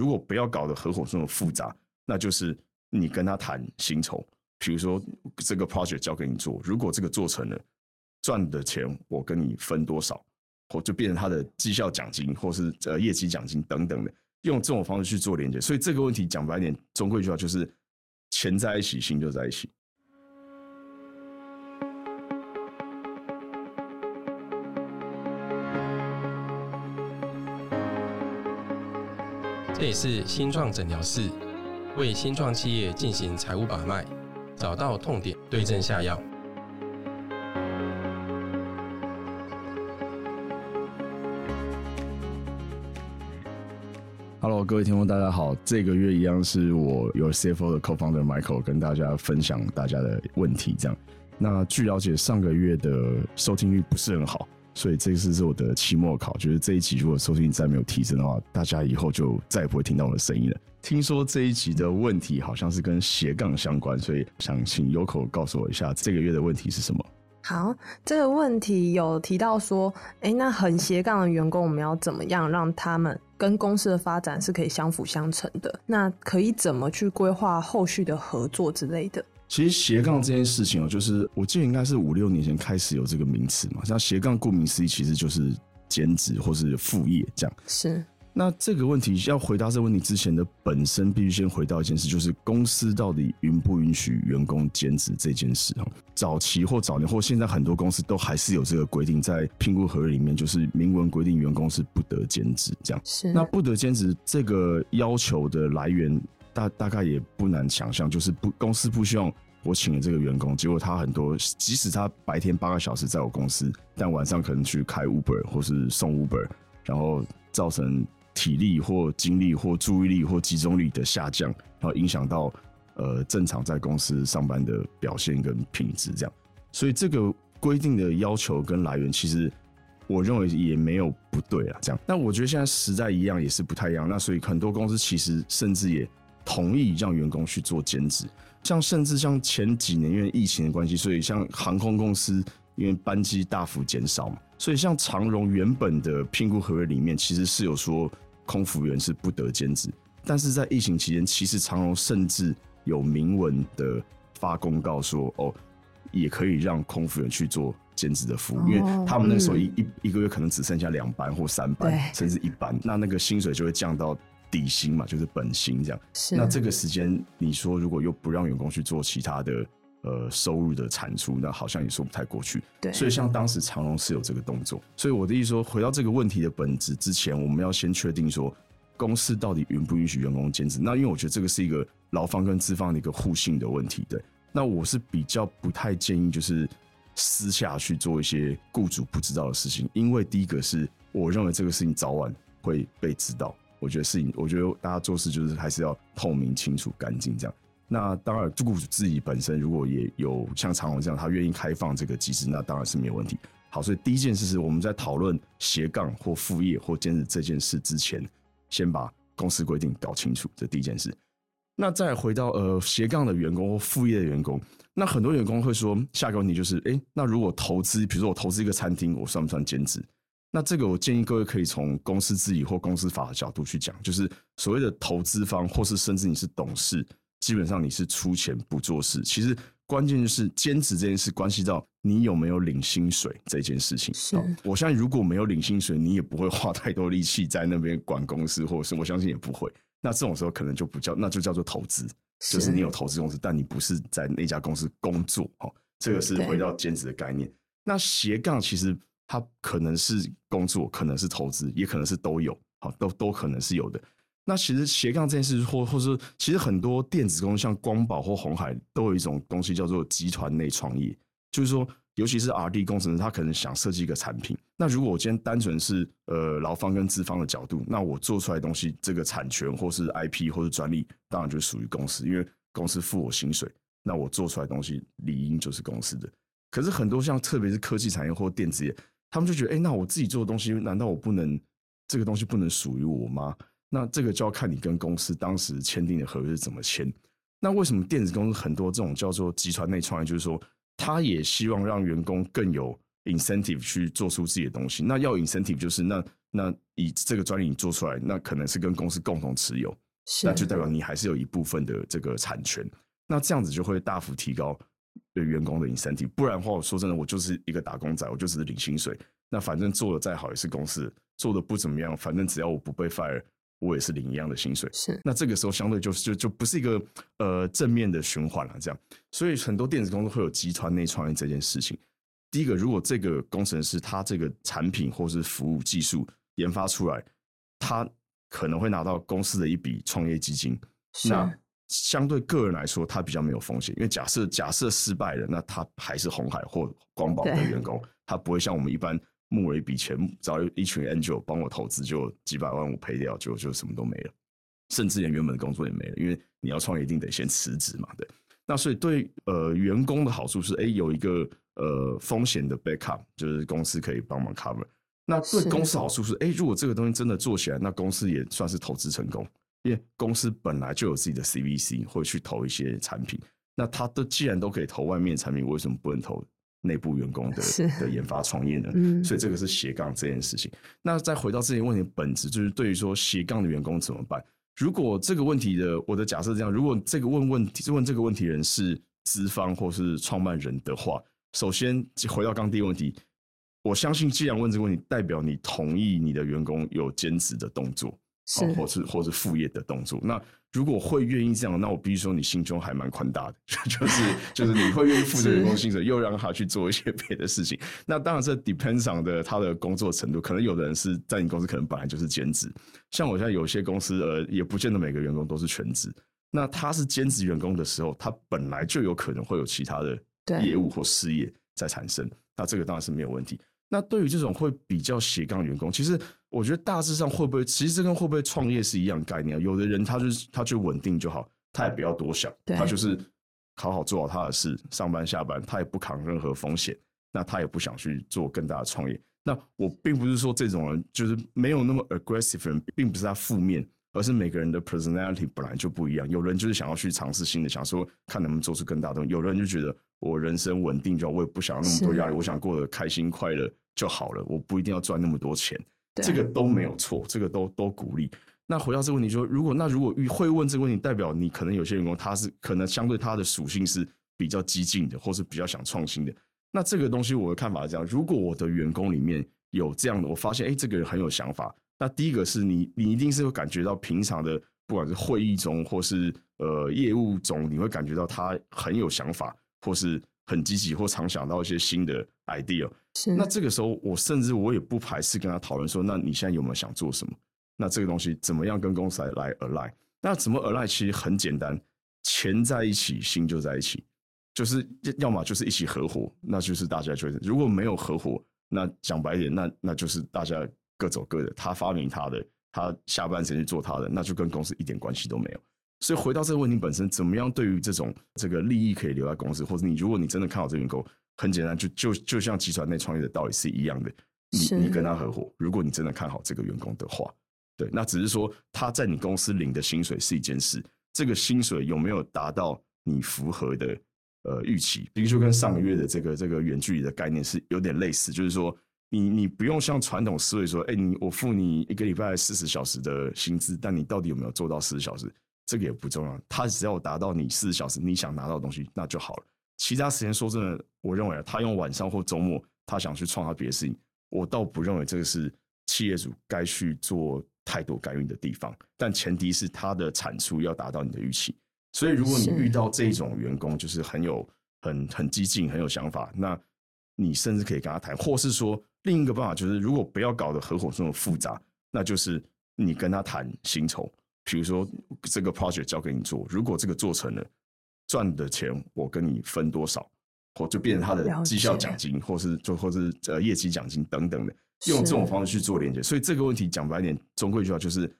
如果不要搞得合伙这么复杂，那就是你跟他谈薪酬，比如说这个 project 交给你做，如果这个做成了，赚的钱我跟你分多少，或就变成他的绩效奖金，或是呃业绩奖金等等的，用这种方式去做连接。所以这个问题讲白点，中规一句话就是钱在一起，心就在一起。也是新创诊疗室，为新创企业进行财务把脉，找到痛点，对症下药。Hello，各位听众，大家好。这个月一样是我有 CFO 的 Co-founder Michael 跟大家分享大家的问题。这样，那据了解，上个月的收听率不是很好。所以这次是我的期末考，就是这一集如果收听再没有提升的话，大家以后就再也不会听到我的声音了。听说这一集的问题好像是跟斜杠相关，所以想请 Yoko 告诉我一下这个月的问题是什么。好，这个问题有提到说，哎，那很斜杠的员工，我们要怎么样让他们跟公司的发展是可以相辅相成的？那可以怎么去规划后续的合作之类的？其实斜杠这件事情哦，就是我记得应该是五六年前开始有这个名词嘛。像斜杠，顾名思义，其实就是兼职或是副业这样。是。那这个问题要回答这个问题之前的本身，必须先回到一件事，就是公司到底允不允许员工兼职这件事哦。早期或早年或现在很多公司都还是有这个规定，在评估合约里面就是明文规定员工是不得兼职这样。是。那不得兼职这个要求的来源。大大概也不难想象，就是不公司不希望我请了这个员工，结果他很多，即使他白天八个小时在我公司，但晚上可能去开 Uber 或是送 Uber，然后造成体力或精力或注意力或集中力的下降，然后影响到呃正常在公司上班的表现跟品质这样。所以这个规定的要求跟来源，其实我认为也没有不对啊。这样，那我觉得现在时代一样也是不太一样。那所以很多公司其实甚至也。同意让员工去做兼职，像甚至像前几年因为疫情的关系，所以像航空公司因为班机大幅减少嘛，所以像长荣原本的聘雇合约里面其实是有说空服员是不得兼职，但是在疫情期间，其实长荣甚至有明文的发公告说，哦，也可以让空服员去做兼职的服务，因为他们那时候一一一个月可能只剩下两班或三班，甚至一班，那那个薪水就会降到。底薪嘛，就是本薪这样。是那这个时间，你说如果又不让员工去做其他的呃收入的产出，那好像也说不太过去。对。所以像当时长隆是有这个动作。所以我的意思说，回到这个问题的本质之前，我们要先确定说，公司到底允不允许员工兼职？那因为我觉得这个是一个劳方跟资方的一个互信的问题。对。那我是比较不太建议就是私下去做一些雇主不知道的事情，因为第一个是我认为这个事情早晚会被知道。我觉得事情，我觉得大家做事就是还是要透明、清楚、干净这样。那当然，雇主自己本身如果也有像长隆这样，他愿意开放这个机制，那当然是没有问题。好，所以第一件事是我们在讨论斜杠或副业或兼职这件事之前，先把公司规定搞清楚，这第一件事。那再回到呃斜杠的员工或副业的员工，那很多员工会说，下一个问题就是，哎，那如果投资，比如说我投资一个餐厅，我算不算兼职？那这个我建议各位可以从公司治理或公司法的角度去讲，就是所谓的投资方，或是甚至你是董事，基本上你是出钱不做事。其实关键就是兼职这件事，关系到你有没有领薪水这件事情。是，我相信如果没有领薪水，你也不会花太多力气在那边管公司，或者是我相信也不会。那这种时候可能就不叫，那就叫做投资，就是你有投资公司，但你不是在那家公司工作。哈，这个是回到兼职的概念。那斜杠其实。它可能是工作，可能是投资，也可能是都有，好，都都可能是有的。那其实斜杠这件事，或或是其实很多电子公司，像光宝或红海，都有一种东西叫做集团内创业，就是说，尤其是 R D 工程师，他可能想设计一个产品。那如果我今天单纯是呃劳方跟资方的角度，那我做出来东西，这个产权或是 I P 或是专利，当然就属于公司，因为公司付我薪水，那我做出来东西理应就是公司的。可是很多像特别是科技产业或电子业。他们就觉得，哎，那我自己做的东西，难道我不能这个东西不能属于我吗？那这个就要看你跟公司当时签订的合约是怎么签。那为什么电子公司很多这种叫做集团内创业，就是说，他也希望让员工更有 incentive 去做出自己的东西。那要 incentive 就是，那那以这个专利你做出来，那可能是跟公司共同持有，是那就代表你还是有一部分的这个产权。那这样子就会大幅提高对员工的 incentive。不然的话，我说真的，我就是一个打工仔，我就只是领薪水。那反正做的再好也是公司做的不怎么样，反正只要我不被 fire，我也是领一样的薪水。是那这个时候相对就是就就不是一个呃正面的循环了，这样。所以很多电子公司会有集团内创业这件事情。第一个，如果这个工程师他这个产品或是服务技术研发出来，他可能会拿到公司的一笔创业基金。是那相对个人来说，他比较没有风险，因为假设假设失败了，那他还是红海或光宝的对员工，他不会像我们一般募了一笔钱，找一群 angel 帮我投资，就几百万我赔掉，就就什么都没了，甚至连原本的工作也没了，因为你要创业一定得先辞职嘛，对。那所以对呃员工的好处是，哎，有一个呃风险的 backup，就是公司可以帮忙 cover。那对公司好处是，哎，如果这个东西真的做起来，那公司也算是投资成功，因为公司本来就有自己的 CVC 会去投一些产品。那他都既然都可以投外面产品，为什么不能投内部员工的的研发创业呢？嗯所以这个是斜杠这件事情。那再回到这些问题的本质，就是对于说斜杠的员工怎么办？如果这个问题的我的假设这样，如果这个问问题问这个问题人是资方或是创办人的话，首先回到刚第一个问题，我相信既然问这个问题，代表你同意你的员工有兼职的动作，是哦或是或是副业的动作。那如果会愿意这样，那我必须说你心中还蛮宽大的，就是就是你会愿意负责员工薪水，又让他去做一些别的事情。那当然这 depends on 的他的工作程度，可能有的人是在你公司可能本来就是兼职，像我现在有些公司呃也不见得每个员工都是全职。那他是兼职员工的时候，他本来就有可能会有其他的对业务或事业在产生，那这个当然是没有问题。那对于这种会比较斜杠员工，其实我觉得大致上会不会，其实这跟会不会创业是一样概念啊。有的人他就是他就稳定就好，他也不要多想，他就是好好做好他的事，上班下班，他也不扛任何风险，那他也不想去做更大的创业。那我并不是说这种人就是没有那么 aggressive 人，并不是他负面，而是每个人的 personality 本来就不一样。有人就是想要去尝试新的，想说看能不能做出更大的东西；有人就觉得我人生稳定就好，我也不想要那么多是压力，我想过得开心快乐就好了，我不一定要赚那么多钱。这个都没有错，这个都都鼓励。那回到这个问题说，如果那如果遇会问这个问题，代表你可能有些员工他是可能相对他的属性是比较激进的，或是比较想创新的。那这个东西我的看法是这样：如果我的员工里面有这样的，我发现哎、诶这个人很有想法。那第一个是你，你一定是会感觉到平常的，不管是会议中或是呃业务中，你会感觉到他很有想法，或是很积极，或常想到一些新的 idea。是那这个时候，我甚至我也不排斥跟他讨论说，那你现在有没有想做什么？那这个东西怎么样跟公司来来 align？那怎么 align？其实很简单，钱在一起，心就在一起，就是要么就是一起合伙，那就是大家觉得如果没有合伙，那讲白一点，那那就是大家各走各的，他发明他的，他下班时间去做他的，那就跟公司一点关系都没有。所以回到这个问题本身，怎么样对于这种这个利益可以留在公司，或者你如果你真的看好这个员工，很简单，就就就像集团内创业的道理是一样的，你你跟他合伙，如果你真的看好这个员工的话，对，那只是说他在你公司领的薪水是一件事，这个薪水有没有达到你符合的呃预期？比如说跟上个月的这个这个远距离的概念是有点类似，就是说你你不用像传统思维说，哎，你我付你一个礼拜四十小时的薪资，但你到底有没有做到四十小时？这个也不重要，他只要达到你四十小时你想拿到的东西，那就好了。其他时间说真的，我认为，他用晚上或周末，他想去创造别的事情，我倒不认为这个是企业主该去做太多干预的地方。但前提是他的产出要达到你的预期。所以，如果你遇到这种员工，就是很有很很激进、很有想法，那你甚至可以跟他谈，或是说另一个办法就是，如果不要搞得合伙这么复杂，那就是你跟他谈薪酬。比如说这个 project 交给你做，如果这个做成了，赚的钱我跟你分多少，或就变成他的绩效奖金，或是就或是呃业绩奖金等等的，用这种方式去做连接。所以这个问题讲白点，终归一句话就是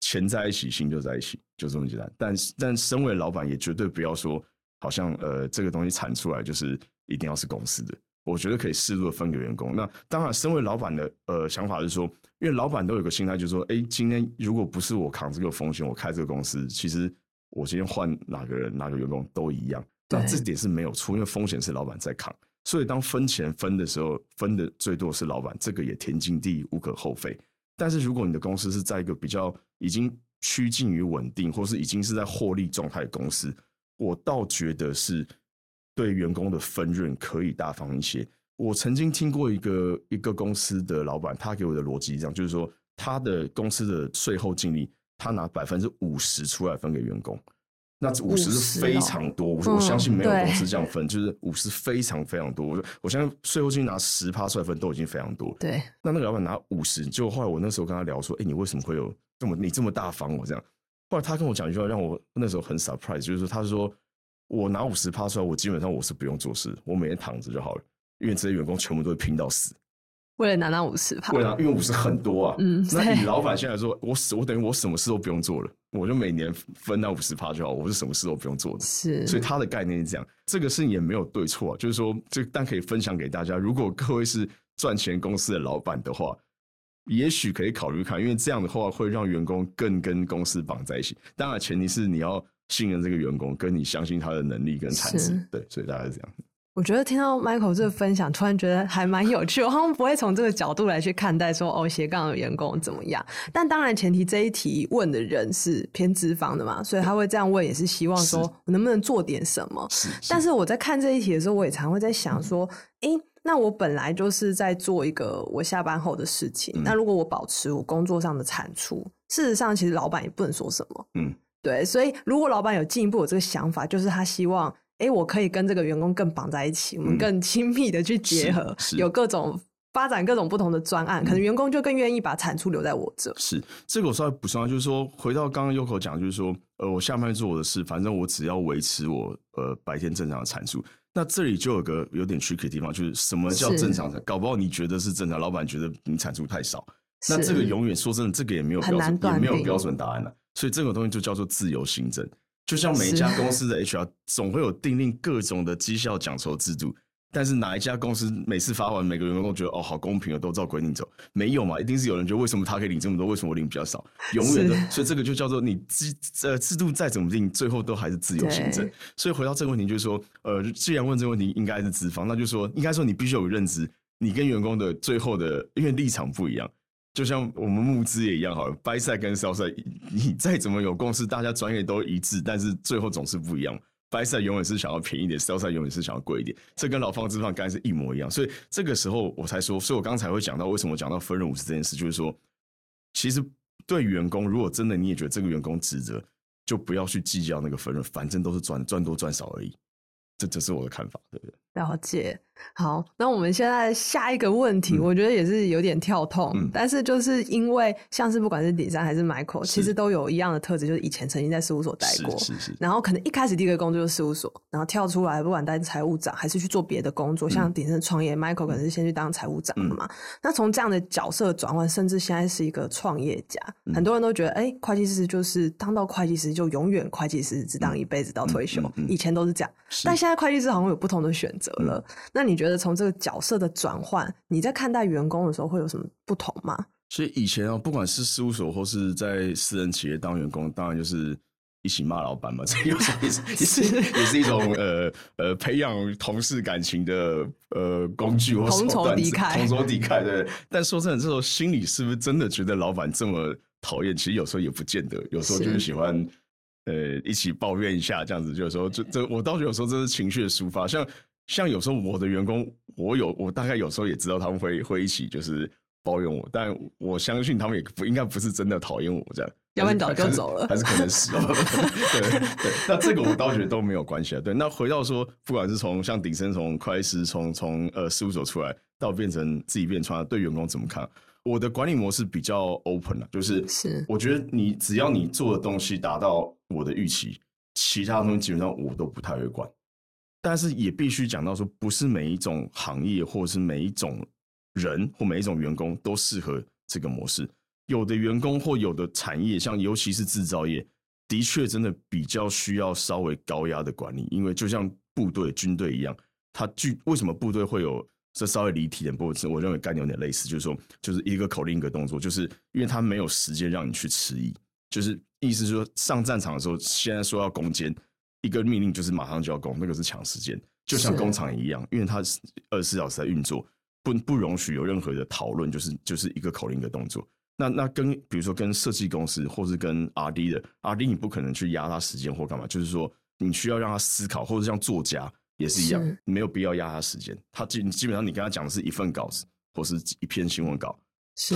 钱在一起，心就在一起，就这么简单。但是但身为老板，也绝对不要说好像呃这个东西产出来就是一定要是公司的。我觉得可以适度的分给员工。那当然，身为老板的呃想法是说，因为老板都有个心态，就是说，哎，今天如果不是我扛这个风险，我开这个公司，其实我今天换哪个人哪个员工都一样。那这点是没有错，因为风险是老板在扛。所以当分钱分的时候，分的最多是老板，这个也天经地义，无可厚非。但是如果你的公司是在一个比较已经趋近于稳定，或是已经是在获利状态的公司，我倒觉得是对员工的分润可以大方一些。我曾经听过一个一个公司的老板，他给我的逻辑是这样，就是说他的公司的税后净利，他拿百分之五十出来分给员工，那五十是非常多，我我相信没有公司这样分，就是五十非常非常多。我我相信税后净利拿十趴出来分都已经非常多。对，那那个老板拿五十，就后来我那时候跟他聊说，哎，你为什么会有这么你这么大方？我这样，后来他跟我讲一句话，让我那时候很 surprise，就是说他说我拿五十趴出来，我基本上我是不用做事，我每天躺着就好了。因为这些员工全部都会拼到死，为了拿那五十趴，为了因为五十很多啊。嗯，那你老板现在说，我我等于我什么事都不用做了，我就每年分那五十趴就好，我是什么事都不用做的。是，所以他的概念是这样，这个事情也没有对错，就是说，这但可以分享给大家。如果各位是赚钱公司的老板的话，也许可以考虑看，因为这样的话会让员工更跟公司绑在一起。当然，前提是你要信任这个员工，跟你相信他的能力跟产值。对，所以大概是这样。我觉得听到 Michael 这个分享，突然觉得还蛮有趣。我好像不会从这个角度来去看待说哦斜杠的员工怎么样。但当然前提这一题问的人是偏资方的嘛，所以他会这样问也是希望说我能不能做点什么。是。但是我在看这一题的时候，我也常会在想说，诶，那我本来就是在做一个我下班后的事情。那如果我保持我工作上的产出，事实上其实老板也不能说什么。嗯。对，所以如果老板有进一步有这个想法，就是他希望。哎，我可以跟这个员工更绑在一起，我们更亲密的去结合，有各种发展各种不同的专案，可能员工就更愿意把产出留在我这。是这个我稍微补充，就是说回到刚刚 Yoko 讲，就是说，呃，我下班做我的事，反正我只要维持我呃白天正常的产出。那这里就有个有点 tricky 的地方，就是什么叫正常的？搞不好你觉得是正常，老板觉得你产出太少，那这个永远说真的，这个也没有标准，也没有标准答案了。所以这个东西就叫做自由行政。就像每一家公司的 HR 总会有订定各种的绩效奖酬制度，但是哪一家公司每次发完，每个员工觉得哦好公平哦，都照规定走？没有嘛，一定是有人觉得为什么他可以领这么多，为什么我领比较少？永远的，所以这个就叫做你制呃制度再怎么定，最后都还是自由行政。所以回到这个问题，就是说，呃，既然问这个问题，应该是资方，那就说应该说你必须有认知，你跟员工的最后的因为立场不一样。就像我们募资也一样，好了，buy side 跟 Sell 赛你再怎么有共识，大家专业都一致，但是最后总是不一样。Buy 赛永远是想要便宜点，Sell 赛永远是想要贵一点，这跟老方资方干是一模一样。所以这个时候我才说，所以我刚才会讲到为什么讲到分润五十这件事，就是说，其实对员工，如果真的你也觉得这个员工值得，就不要去计较那个分润，反正都是赚赚多赚少而已。这只是我的看法，对不对？了解。好，那我们现在下一个问题，我觉得也是有点跳痛，但是就是因为像是不管是底山还是 Michael，其实都有一样的特质，就是以前曾经在事务所待过，是是。然后可能一开始第一个工作就是事务所，然后跳出来，不管当财务长还是去做别的工作，像鼎盛创业，Michael 可能是先去当财务长的嘛。那从这样的角色转换，甚至现在是一个创业家，很多人都觉得，哎，会计师就是当到会计师就永远会计师，只当一辈子到退休，以前都是这样，但现在会计师好像有不同的选择了。那你觉得从这个角色的转换，你在看待员工的时候会有什么不同吗？所以以前啊，不管是事务所或是在私人企业当员工，当然就是一起骂老板嘛，这有时候也是也是也是一种呃呃培养同事感情的呃工具或同仇敌忾，同仇敌忾对。但说真的，这时候心里是不是真的觉得老板这么讨厌？其实有时候也不见得，有时候就是喜欢呃一起抱怨一下这样子。有时候就这我倒觉得有时候这是情绪的抒发，像。像有时候我的员工，我有我大概有时候也知道他们会会一起就是抱怨我，但我相信他们也不应该不是真的讨厌我这样，要不然早就走了，还是可能是对对。那这个我倒觉得都没有关系啊。对，那回到说，不管是从像鼎生从会计师从从呃事务所出来，到变成自己变穿，对员工怎么看？我的管理模式比较 open 啊，就是是我觉得你只要你做的东西达到我的预期，其他东西基本上我都不太会管。但是也必须讲到说，不是每一种行业或者是每一种人或每一种员工都适合这个模式。有的员工或有的产业，像尤其是制造业，的确真的比较需要稍微高压的管理，因为就像部队、军队一样，它具为什么部队会有这稍微离题点？不过我认为概念有点类似，就是说，就是一个口令一个动作，就是因为他没有时间让你去迟疑，就是意思是说，上战场的时候，现在说要攻坚。一个命令就是马上就要攻，那个是抢时间，就像工厂一样，因为它是二十四小时在运作，不不容许有任何的讨论，就是就是一个口令的动作。那那跟比如说跟设计公司，或是跟 R D 的 R D，你不可能去压他时间或干嘛，就是说你需要让他思考，或者像作家也是一样，没有必要压他时间。他基基本上你跟他讲的是一份稿子，或是一篇新闻稿，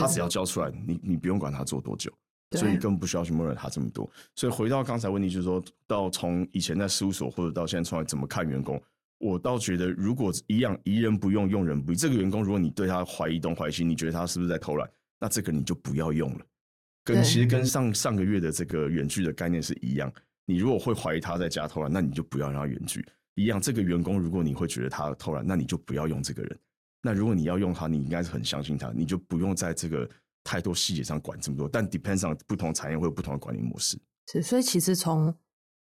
他只要交出来，你你不用管他做多久，所以根本不需要去默认他这么多。所以回到刚才问题，就是说到从以前在事务所或者到现在出来怎么看员工，我倒觉得如果一样疑人不用，用人不疑，这个员工如果你对他怀疑东怀疑西，你觉得他是不是在偷懒？那这个你就不要用了，跟其实跟上上个月的这个远距的概念是一样。你如果会怀疑他在家偷懒，那你就不要让他远距一样。这个员工如果你会觉得他偷懒，那你就不要用这个人。那如果你要用他，你应该是很相信他，你就不用在这个太多细节上管这么多。但 depends on 不同产业会有不同的管理模式。是，所以其实从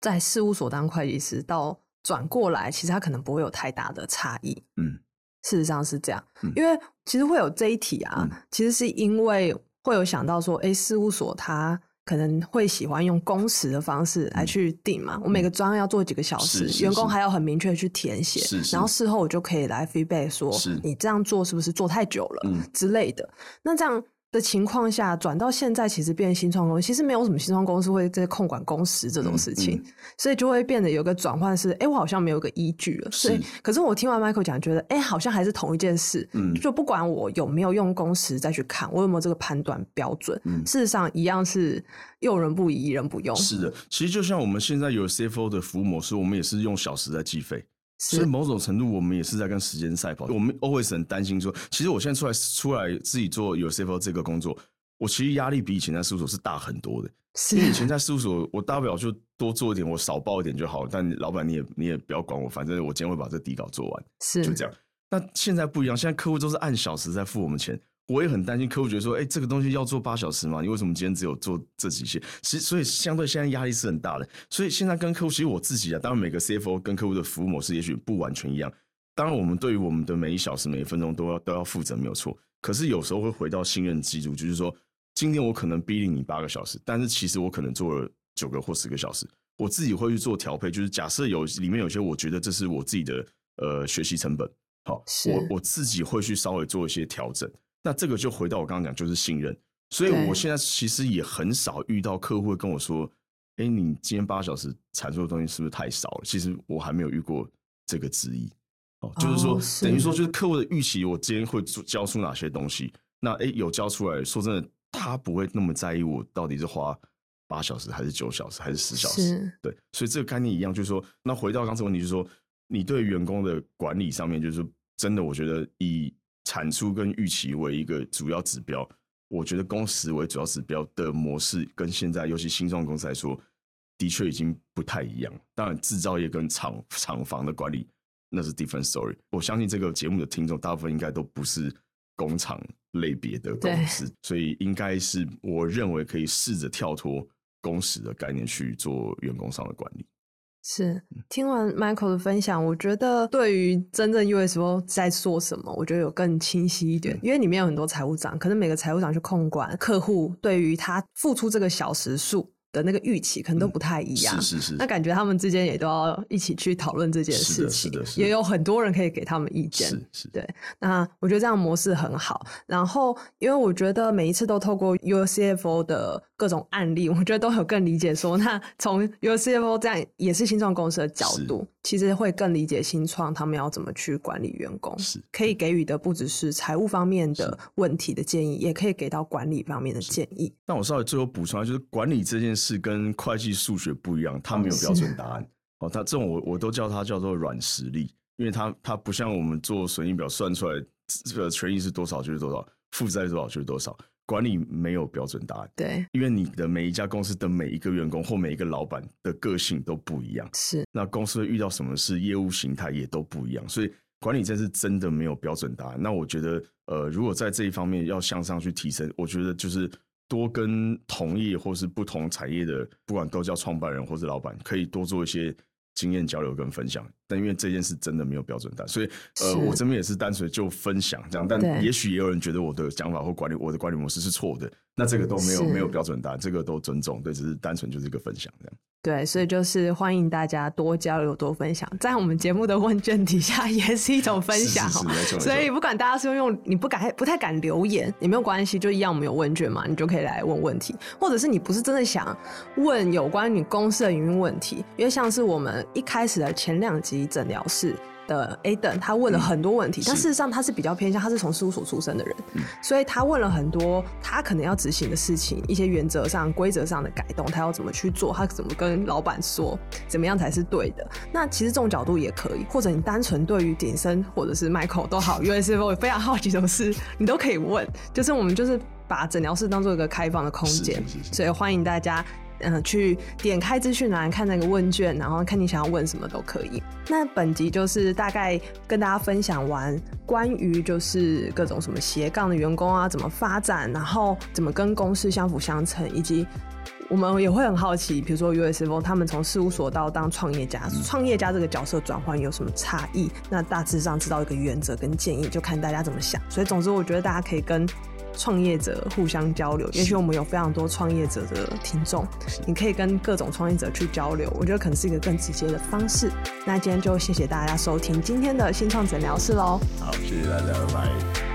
在事务所当会计师到转过来，其实他可能不会有太大的差异。嗯。事实上是这样，因为其实会有这一题啊，其实是因为会有想到说，哎，事务所他可能会喜欢用工时的方式来去定嘛，我每个专案要做几个小时，员工还要很明确的去填写，然后事后我就可以来 feedback 说，你这样做是不是做太久了之类的，那这样。的情况下转到现在，其实变新创公司，其实没有什么新创公司会在控管工时这种事情，所以就会变得有个转换是，哎，我好像没有个依据了。所以，可是我听完 Michael 讲，觉得，哎，好像还是同一件事。嗯，就不管我有没有用工时再去看，我有没有这个判断标准，嗯事实上一样是用人不疑疑，人不用。是的，其实就像我们现在有 CFO 的服务模式，我们也是用小时在计费。所以某种程度，我们也是在跟时间赛跑。我们 always 很担心说，其实我现在出来出来自己做有 CFO 这个工作，我其实压力比以前在事务所是大很多的。因为以前在事务所，我大不了就多做一点，我少报一点就好。但老板你也你也不要管我，反正我今天会把这底稿做完，是就这样。那现在不一样，现在客户都是按小时在付我们钱。我也很担心客户觉得说，哎，这个东西要做八小时吗？你为什么今天只有做这几些？其实，所以相对现在压力是很大的。所以现在跟客户，其实我自己啊，当然每个 CFO 跟客户的服务模式也许不完全一样。当然，我们对于我们的每一小时、每一分钟都要都要负责，没有错。可是有时候会回到信任基础，就是说，今天我可能逼令你八个小时，但是其实我可能做了九个或十个小时，我自己会去做调配。就是假设有里面有些，我觉得这是我自己的呃学习成本，好，我我自己会去稍微做一些调整。那这个就回到我刚刚讲，就是信任。所以我现在其实也很少遇到客户会跟我说：“哎，你今天八小时产出的东西是不是太少了？”其实我还没有遇过这个质疑。哦，就是说，等于说，就是客户的预期，我今天会交出哪些东西？那哎，有交出来说真的，他不会那么在意我到底是花八小时还是九小时还是十小时。对，所以这个概念一样，就是说，那回到刚才问题，就是说，你对员工的管理上面，就是真的，我觉得以。产出跟预期为一个主要指标，我觉得工时为主要指标的模式，跟现在尤其新创公司来说，的确已经不太一样。当然，制造业跟厂厂房的管理那是 different story。我相信这个节目的听众大部分应该都不是工厂类别的公司，所以应该是我认为可以试着跳脱工时的概念去做员工上的管理。是听完 Michael 的分享，我觉得对于真正 USO 在做什么，我觉得有更清晰一点。因为里面有很多财务长，可能每个财务长去控管客户，对于他付出这个小时数。的那个预期可能都不太一样，是是是。那感觉他们之间也都要一起去讨论这件事情，也有很多人可以给他们意见，是是。对，那我觉得这样模式很好。然后，因为我觉得每一次都透过 UCFO 的各种案例，我觉得都有更理解说，那从 UCFO 这样也是新创公司的角度，其实会更理解新创他们要怎么去管理员工，是可以给予的不只是财务方面的问题的建议，也可以给到管理方面的建议。那我稍微最后补充，就是管理这件事。是跟会计数学不一样，它没有标准答案。哦，它这种我我都叫它叫做软实力，因为它它不像我们做损益表算出来这个权益是多少就是多少，负债多少就是多少。管理没有标准答案，对，因为你的每一家公司的每一个员工或每一个老板的个性都不一样，是那公司会遇到什么事，业务形态也都不一样，所以管理这是真的没有标准答案。那我觉得，呃，如果在这一方面要向上去提升，我觉得就是。多跟同业或是不同产业的，不管都叫创办人或是老板，可以多做一些经验交流跟分享。但因为这件事真的没有标准答案，所以呃，我这边也是单纯就分享这样。但也许也有人觉得我的讲法或管理我的管理模式是错的，那这个都没有没有标准答案，这个都尊重，对，只是单纯就是一个分享这样。对，所以就是欢迎大家多交流、多分享，在我们节目的问卷底下也是一种分享是所以不管大家是用你不敢、不太敢留言也没有关系，就一样我们有问卷嘛，你就可以来问问题，或者是你不是真的想问有关你公司的营运问题，因为像是我们一开始的前两集诊疗室。的 A 等，他问了很多问题，但事实上他是比较偏向，他是从事务所出身的人，所以他问了很多他可能要执行的事情，一些原则上、规则上的改动，他要怎么去做，他怎么跟老板说，怎么样才是对的。那其实这种角度也可以，或者你单纯对于鼎生或者是 Michael 都好因为是我非常好奇的是，你都可以问，就是我们就是把诊疗室当做一个开放的空间所以欢迎大家。嗯，去点开资讯栏看那个问卷，然后看你想要问什么都可以。那本集就是大概跟大家分享完关于就是各种什么斜杠的员工啊，怎么发展，然后怎么跟公司相辅相成，以及我们也会很好奇，比如说 USF 他们从事务所到当创业家，创业家这个角色转换有什么差异？那大致上知道一个原则跟建议，就看大家怎么想。所以总之，我觉得大家可以跟创业者互相交流，也许我们有非常多创业者的听众，你可以跟各种创业者去交流，我觉得可能是一个更直接的方式。那今天就谢谢大家收听今天的新创诊疗室喽。好，谢谢大家，拜拜。